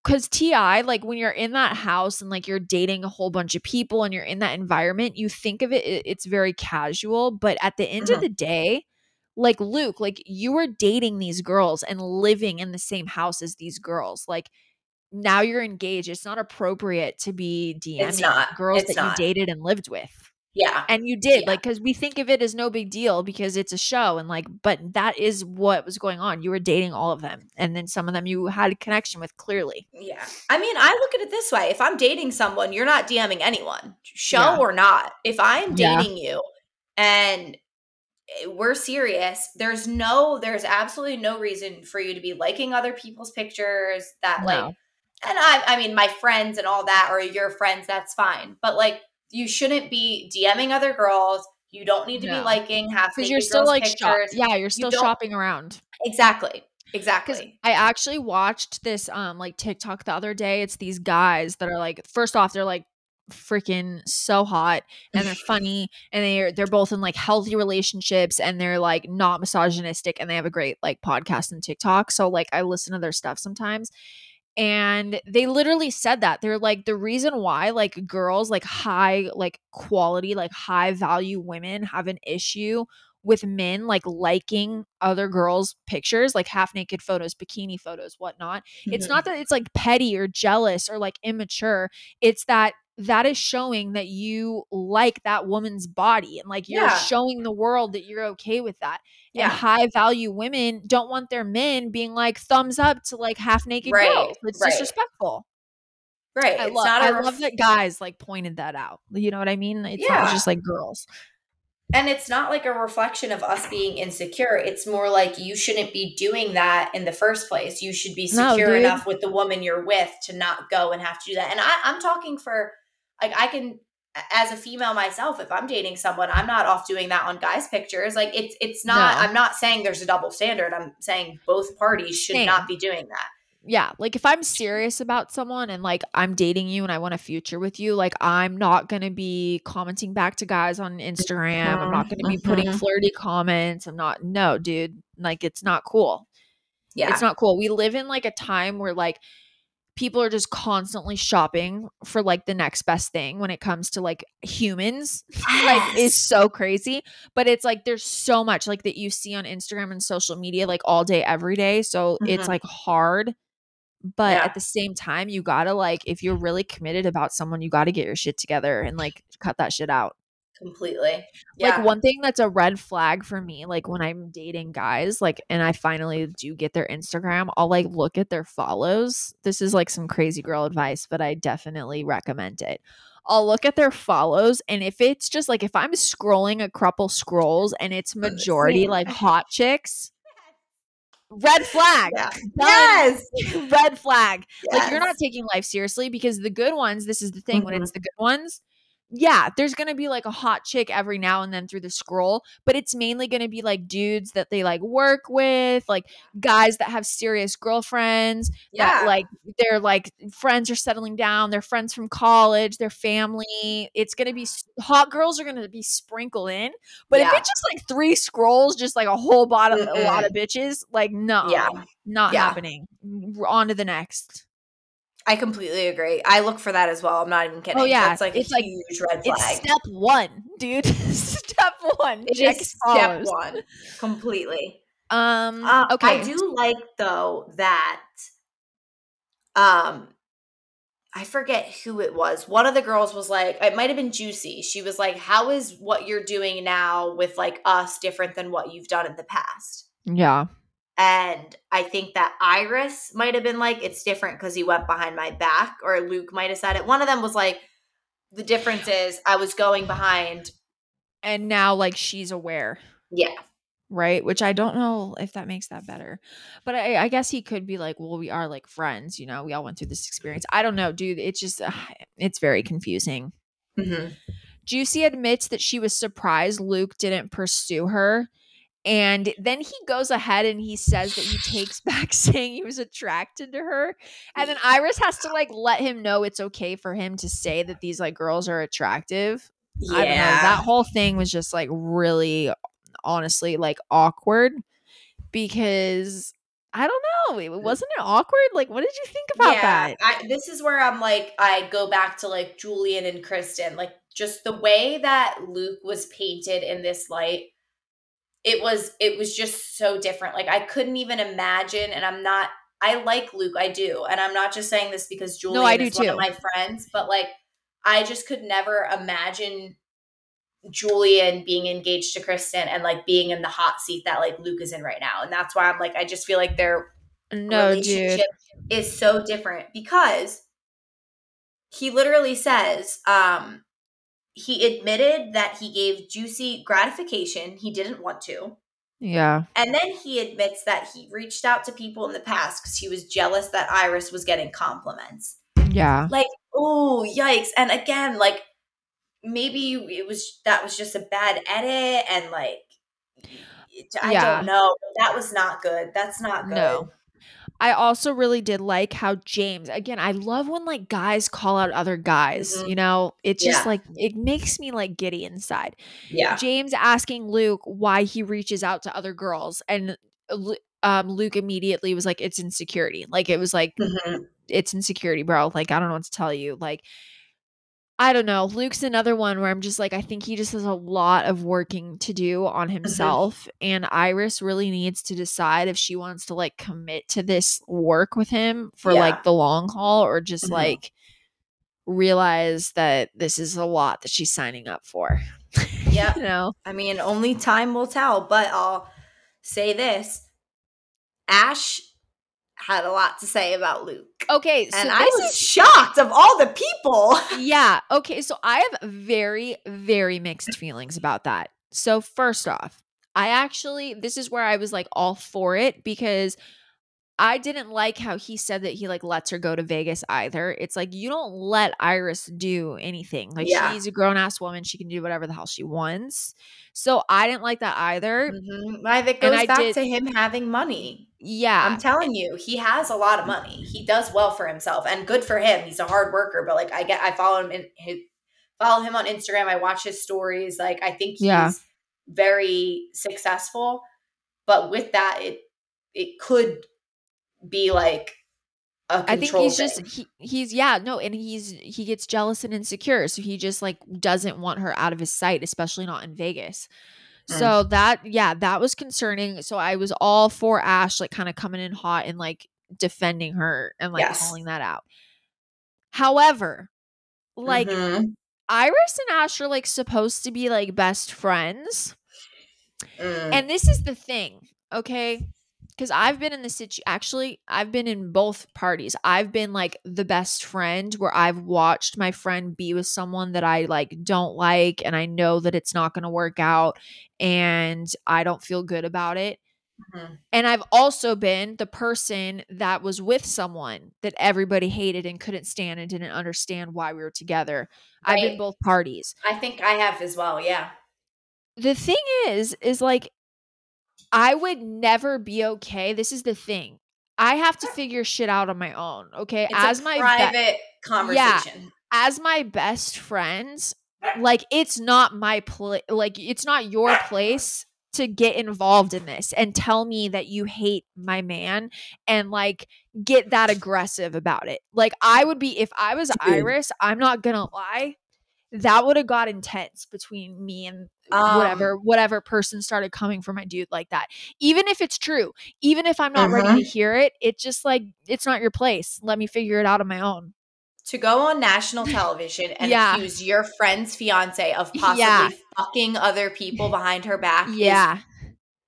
because TI, like when you're in that house and like you're dating a whole bunch of people and you're in that environment, you think of it, it's very casual. But at the end mm-hmm. of the day, like Luke, like you were dating these girls and living in the same house as these girls. Like now you're engaged. It's not appropriate to be DMing girls it's that not. you dated and lived with. Yeah. And you did, yeah. like, because we think of it as no big deal because it's a show. And, like, but that is what was going on. You were dating all of them. And then some of them you had a connection with clearly. Yeah. I mean, I look at it this way if I'm dating someone, you're not DMing anyone, show yeah. or not. If I'm dating yeah. you and eh, we're serious, there's no, there's absolutely no reason for you to be liking other people's pictures that, no. like, and I, I mean, my friends and all that, or your friends, that's fine. But like, you shouldn't be DMing other girls. You don't need to No. be liking half because you're still like shop- yeah you're still don't- shopping around Exactly. Exactly. i actually watched this um like tiktok the other day it's these guys that are like first off they're like freaking so hot and they're funny and they're they're both in like healthy relationships and they're like not misogynistic and they have a great like podcast and tiktok so like i listen to their stuff sometimes and they literally said that. They're like the reason why like girls like high like quality like high value women have an issue with men like liking other girls pictures like half naked photos bikini photos whatnot. It's Mhm. not that it's like petty or jealous or like immature. It's that that is showing that you like that woman's body and like you're Yeah. showing the world that you're okay with that Yeah. and high value women don't want their men being like thumbs up to like half naked Right, girls it's right. disrespectful right. i it's love i ref- love that guys like pointed that out you know what i mean it's Yeah. not just like girls and it's not like a reflection of us being insecure. It's more like you shouldn't be doing that in the first place. You should be secure dude. enough with the woman you're with to not go and have to do that. And I, I'm talking for like I can as a female myself, if I'm dating someone, I'm not off doing that on guys' pictures. Like it's it's not No. I'm not saying there's a double standard. I'm saying both parties should Same. not be doing that. yeah like if i'm serious about someone and like i'm dating you and i want a future with you like i'm not gonna be commenting back to guys on instagram i'm not gonna be putting Mhm. flirty comments i'm not no dude like it's not cool Yeah. it's not cool we live in like a time where like people are just constantly shopping for like the next best thing when it comes to like humans like Yes. is so crazy but it's like there's so much like that you see on instagram and social media like all day every day so it's Mhm. like hard but Yeah. at the same time you gotta like if you're really committed about someone you gotta get your shit together and like cut that shit out completely. Yeah. like one thing that's a red flag for me like when i'm dating guys like and i finally do get their instagram i'll like look at their follows this is like some crazy girl advice but i definitely recommend it i'll look at their follows and if it's just like if i'm scrolling a couple scrolls and it's majority like hot chicks red flag Yeah. Yes. red flag like you're not taking life seriously because the good ones this is the thing when Mhm. it's the good ones yeah there's gonna be like a hot chick every now and then through the scroll but it's mainly gonna be like dudes that they like work with like guys that have serious girlfriends Yeah. that like their like friends are settling down their friends from college their family it's gonna be hot girls are gonna be sprinkled in but if it's just like three scrolls just like a whole bottom a lot of bitches like no Yeah. not Yeah. happening on to the next I completely agree. I look for that as well. I'm not even kidding. Oh, yeah. That's like It's a like- huge red It's flag. step one, dude. step one. It is step one. Completely. Um. Uh, okay. I do like though that um I forget who it was. One of the girls was like, it might have been Juicy. She was like, How is what you're doing now with like us different than what you've done in the past? Yeah. And I think that Iris might have been like, It's different because he went behind my back, or Luke might have said it. One of them was like, The difference is I was going behind. And now, like, she's aware, Yeah. right? Which I don't know if that makes that better, but I, I guess he could be like, well, we are like friends, you know. We all went through this experience. I don't know, dude. It's just, uh, it's very confusing. Mm-hmm. Juicy admits that she was surprised Luke didn't pursue her. And then he goes ahead and he says that he takes back saying he was attracted to her. And then Iris has to like let him know it's okay for him to say that these like girls are attractive. Yeah. Know. That whole thing was just like really honestly like awkward because I don't know. It wasn't it awkward? Like what did you think about that? I, this is where I'm like, I go back to like Julian and Kristen, like just the way that Luke was painted in this light. It was, it was just so different. Like I couldn't even imagine, and I'm not. I like Luke, I do, and I'm not just saying this because Julian I do is one too. of my friends, but like I just could never imagine Julian being engaged to Kristen and like being in the hot seat that like Luke is in right now, and that's why I'm like, I just feel like they're No, dude. relationship is so different because he literally says um he admitted that he gave juicy gratification he didn't want to Yeah. and then he admits that he reached out to people in the past because he was jealous that iris was getting compliments Yeah. like oh yikes and again like maybe it was that was just a bad edit and like I Yeah. don't know. That was not good. That's not good. No. I also really did like how James, again, I love when like guys call out other guys, Mhm. you know? It just Yeah. like it makes me like giddy inside. Yeah. James asking Luke why he reaches out to other girls and um, Luke immediately was like it's insecurity. Like it was like Mhm. it's insecurity, bro. Like I don't know what to tell you. Like I don't know. Luke's another one where I'm just like I think he just has a lot of working to do on himself and Iris really needs to decide if she wants to like commit to this work with him for Yeah. like the long haul or just Mhm. like realize that this is a lot that she's signing up for. Yeah. you know. I mean, only time will tell, but I'll say this. Ash had a lot to say about Luke. Okay, so and I is was shocked of all the people. yeah. Okay. So I have very, very mixed feelings about that. So, first off, I actually, this is where I was like all for it because I didn't like how he said that he like lets her go to Vegas either. It's like you don't let Iris do anything. Like Yeah. she's a grown ass woman. She can do whatever the hell she wants. So I didn't like that either. Mhm. Why that And goes I back did- to him having money. Yeah. I'm telling you, he has a lot of money. He does well for himself, and good for him. He's a hard worker. But like, I get, I follow him in his, follow him on Instagram. I watch his stories. Like, I think he's Yeah. very successful. But with that, it it could be like I think he's just he, he's yeah no and he's he gets jealous and insecure so he just like doesn't want her out of his sight especially not in Vegas. Mm. So that yeah that was concerning so I was all for Ash like kind of coming in hot and like defending her and like Yes. calling that out. However, like Mhm. Iris and Ash are like supposed to be like best friends. Mm. And this is the thing, okay? Because I've been in the situation. Actually, I've been in both parties. I've been like the best friend where I've watched my friend be with someone that I like don't like, and I know that it's not going to work out, and I don't feel good about it. Mhm. And I've also been the person that was with someone that everybody hated and couldn't stand and didn't understand why we were together. I've been both parties I think I have as well. Yeah. the thing is is like i would never be okay this is the thing i have to figure shit out on my own okay? It's as my be- private conversation. as my best friends like it's not my place like it's not your place to get involved in this and tell me that you hate my man and like get that aggressive about it. Like i would be if i was iris i'm not gonna lie that would have got intense between me and Um, whatever whatever person started coming for my dude like that even if it's true even if i'm not ready Mhm. to hear it it's just like it's not your place let me figure it out on my own to go on national television and Yeah. accuse your friend's fiance of possibly Yeah. fucking other people behind her back yeah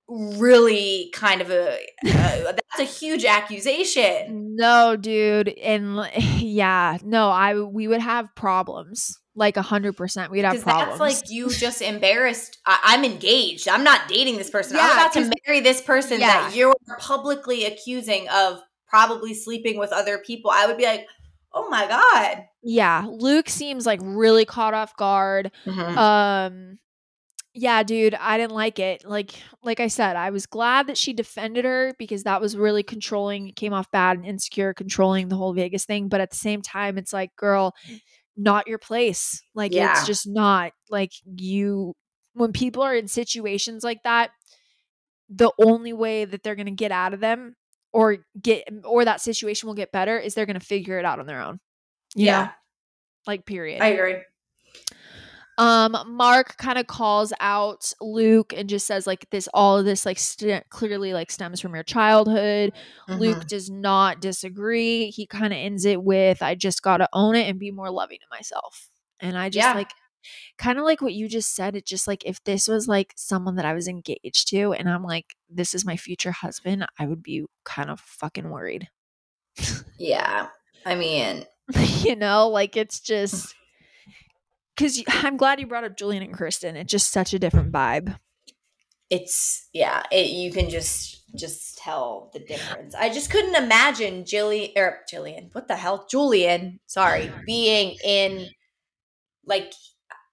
is really kind of a uh, that's a huge accusation. no dude and yeah no i we would have problems like a hundred percent we'd have problems that's like you just embarrassed. I, I'm engaged. I'm not dating this person. I'm about to marry this person Yeah. that you're publicly accusing of probably sleeping with other people. I would be like, oh my god. yeah luke seems like really caught off guard um yeah dude i didn't like it like like i said i was glad that she defended her because that was really controlling it came off bad and insecure controlling the whole vegas thing but at the same time it's like girl not your place like Yeah. it's just not like you when people are in situations like that the only way that they're going to get out of them or get or that situation will get better is they're going to figure it out on their own yeah, know? like period I agree. Um mark kind of calls out luke and just says like this all of this like st- clearly like stems from your childhood luke Mhm. does not disagree he kind of ends it with i just gotta own it and be more loving to myself and i just Yeah. like kind of like what you just said it just like if this was like someone that i was engaged to and i'm like this is my future husband i would be kind of fucking worried Yeah. I mean, you know like it's just because i'm glad you brought up julian and kristen it's just such a different vibe it's yeah it, you can just just tell the difference i just couldn't imagine jillian or er, jillian what the hell julian sorry being in like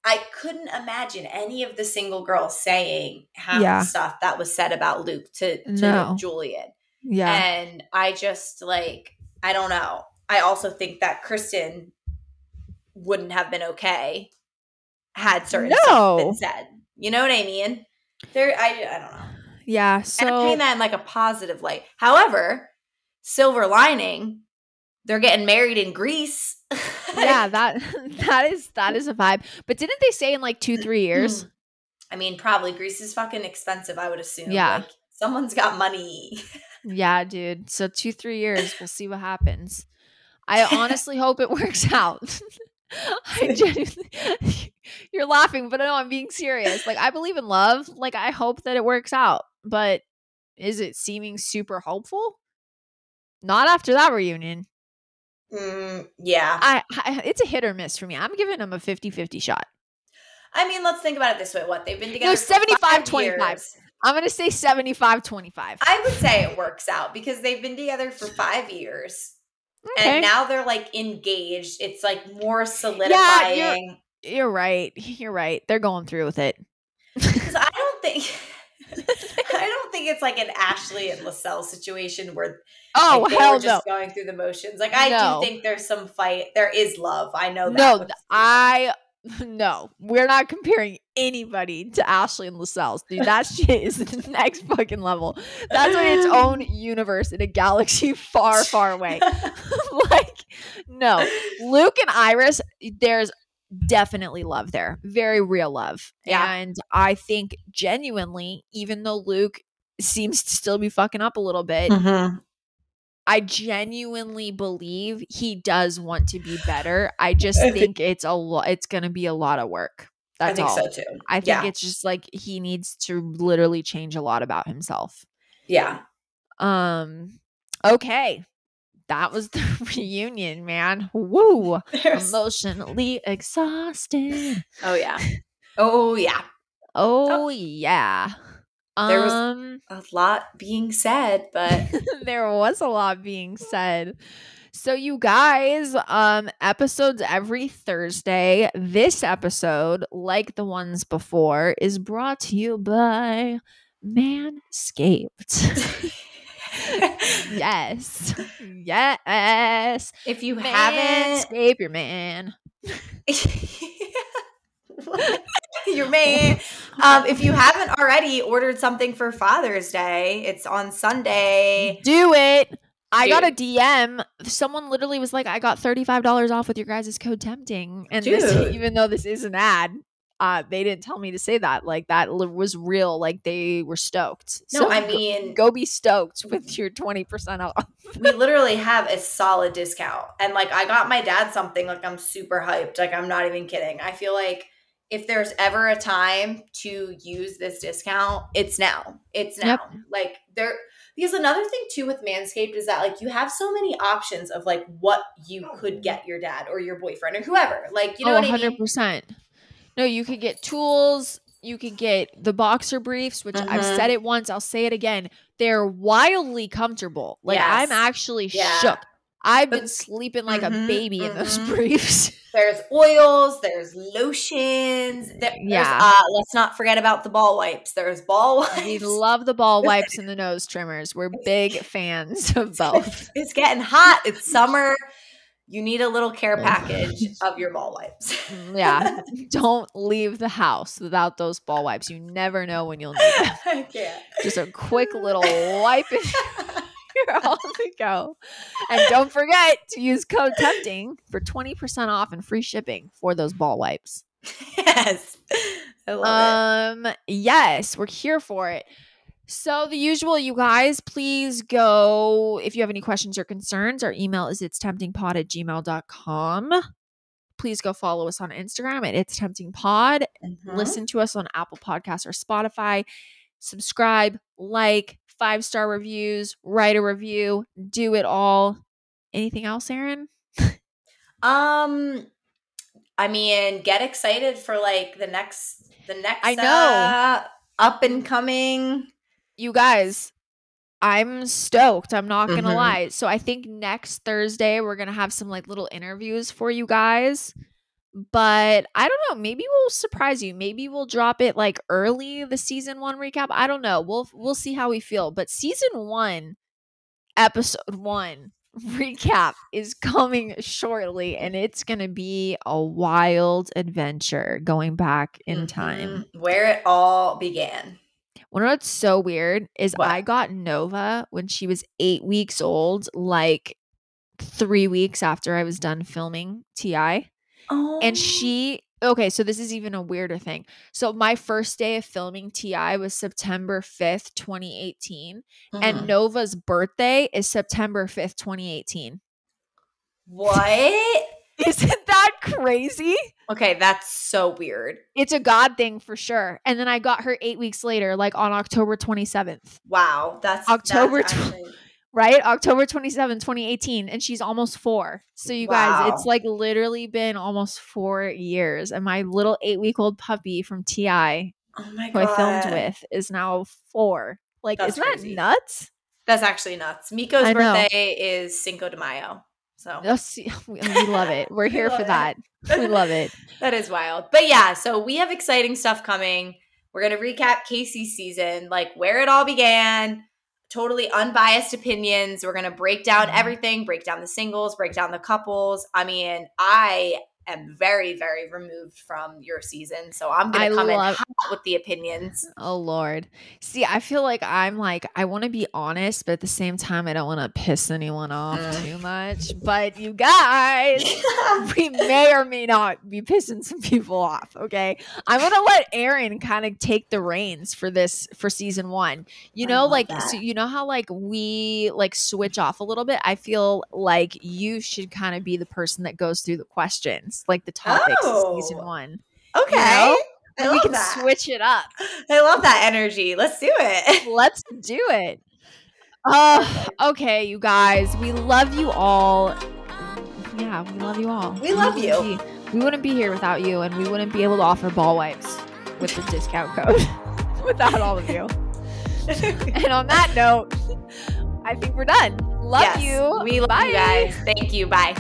I couldn't imagine any of the single girls saying half Yeah. the stuff that was said about Luke to, to No. Julian. Yeah. And I just like, I don't know. I also think that Kristen wouldn't have been okay had certain stuff No. been said. You know what I mean? There, I, I don't know. yeah. and I So mean that in like a positive light. However, silver lining, they're getting married in Greece. yeah, that that is that is a vibe. But didn't they say in like two, three hmm. years? I mean, probably Greece is fucking expensive. I would assume. Yeah. Like, someone's got money. Yeah, dude. So two, three years, we'll see what happens. I honestly hope it works out. I genuinely, you're laughing, but no, I'm being serious. Like I believe in love. Like I hope that it works out. But is it seeming super hopeful? Not after that reunion. Mm, yeah. I, I it's a hit or miss for me. I'm giving them a 50-50 shot. I mean, let's think about it this way. What they've been together. for 75, five 25. years. I'm gonna say 75-25. I would say it works out because they've been together for five years. Okay. And now they're like engaged. It's like more solidifying. Yeah, You're right. You're right. They're going through with it. Because I don't think I don't think it's like an Ashley and LaSalle situation where Oh like, hell were no. just going through the motions. Like I No. do think there's some fight. There is love. I know that. No, I no. We're not comparing anybody to Ashley and LaSalle's. Dude, that shit is the next fucking level. That's in its own universe in a galaxy far, far away. like, no. Luke and Iris, there's definitely love there. Very real love. Yeah. And I think genuinely, even though Luke seems to still be fucking up a little bit, Mhm. I genuinely believe he does want to be better. I just think- it's a lot. It's going to be a lot of work. I That's think all. so too. I think yeah. it's just like he needs to literally change a lot about himself. yeah. Um. Okay, that was the reunion, man. Woo! There's- Emotionally exhausted. oh yeah. Oh yeah. Oh yeah. There was- Um. A lot being said, but there was a lot being said. So you guys, um episodes every Thursday. This episode, like the ones before, is brought to you by Manscaped. yes. Yes. if you haven't Manscape your man. your man. Um, if you haven't already ordered something for Father's Day, it's on Sunday. Do it. I got a DM. Someone literally was like, I got $35 off with your guys' code tempting. And this, even though this is an ad, uh, they didn't tell me to say that. Like that was real. Like they were stoked. No, So I go- mean, go be stoked with your 20% off. we literally have a solid discount. And like, I got my dad something. Like, I'm super hyped. Like, I'm not even kidding. I feel like if there's ever a time to use this discount, it's now. It's now. Yep. Like, there. Because another thing too with Manscaped is that like you have so many options of like what you could get your dad or your boyfriend or whoever. Like, you know oh, what I mean? 100%. No, you could get tools. You could get the boxer briefs, which I've Mhm. said it once. I'll say it again. They're wildly comfortable. Like I'm actually Yeah. shook. I've been sleeping like a Mhm, baby in those mhm. briefs. There's oils, there's lotions. There, Yeah. There's, uh, let's not forget about the ball wipes. There's ball wipes. We love the ball wipes and the nose trimmers. We're big fans of both. It's getting hot. It's summer. You need a little care package of your ball wipes. Mm, Yeah. Don't leave the house without those ball wipes. You never know when you'll need them. I can't. Just a quick little wipe you're all to go. And don't forget to use code tempting for 20% off and free shipping for those ball wipes. yes. I love Um, yes, we're here for it. So the usual, you guys, please go if you have any questions or concerns. Our email is it's temptingpod at gmail.com. Please go follow us on Instagram at it's tempting pod. it. Mhm. Listen to us on Apple Podcasts or Spotify. Subscribe, like, five star reviews, write a review, do it all. Anything else, Erin? Um, I mean, get excited for like the next, the next. I know. uh, up and coming. you guys, I'm stoked. I'm not gonna Mhm. lie. So I think next Thursday we're gonna have some like little interviews for you guys. But I don't know. Maybe we'll surprise you. Maybe we'll drop it like early the season one recap. I don't know. We'll we'll see how we feel. But season one, episode one recap is coming shortly, and it's gonna be a wild adventure going back in time. Mhm. Where it all began. One of what's so weird is What? I got Nova when she was eight weeks old, like three weeks after I was done filming TI. Oh. And she, okay, so this is even a weirder thing. So my first day of filming TI was September 5th, 2018. And Mhm. Nova's birthday is September 5th, 2018. what? Isn't that crazy? Okay, that's so weird. It's a God thing for sure. And then I got her eight weeks later, like on October 27th. Wow, that's October That's actually, right? October 27, 2018. And she's almost four. So, you guys, it's like literally been almost four years. And my little eight week old puppy from TI, oh my who god, I filmed with, is now four. Like, That's isn't that nuts? That's actually nuts. Miko's I know. birthday is Cinco de Mayo, so oh, Yes, we love it. We're We here for that. it. We love it. that is wild. But yeah, so we have exciting stuff coming. We're gonna recap Kaci's season, like where it all began. Totally unbiased opinions. We're gonna break down Mhm. everything, break down the singles, break down the couples. I mean, I am very, very removed from your season, so I'm gonna I come in love- hot with the opinions. Oh Lord. See, I feel like I'm like I want to be honest, but at the same time I don't want to piss anyone off Mm. too much. But you guys, we may or may not be pissing some people off, okay? I'm going to let Erin kind of take the reins for this for season 1. You I know like that. so you know how like we like switch off a little bit? I feel like you should kind of be the person that goes through the questions, like the topics of season Oh. 1. okay. know? I And we can that. switch it up. I love that energy. Let's do it. Let's do it. Uh, okay, you guys. We love you all. Yeah, we love you all. We love wouldn't you. be- we wouldn't be here without you, and we wouldn't be able to offer ball wipes with the discount code without all of you. And on that note, I think we're done. Love Yes, you. We love Bye. you guys. Thank you. Bye.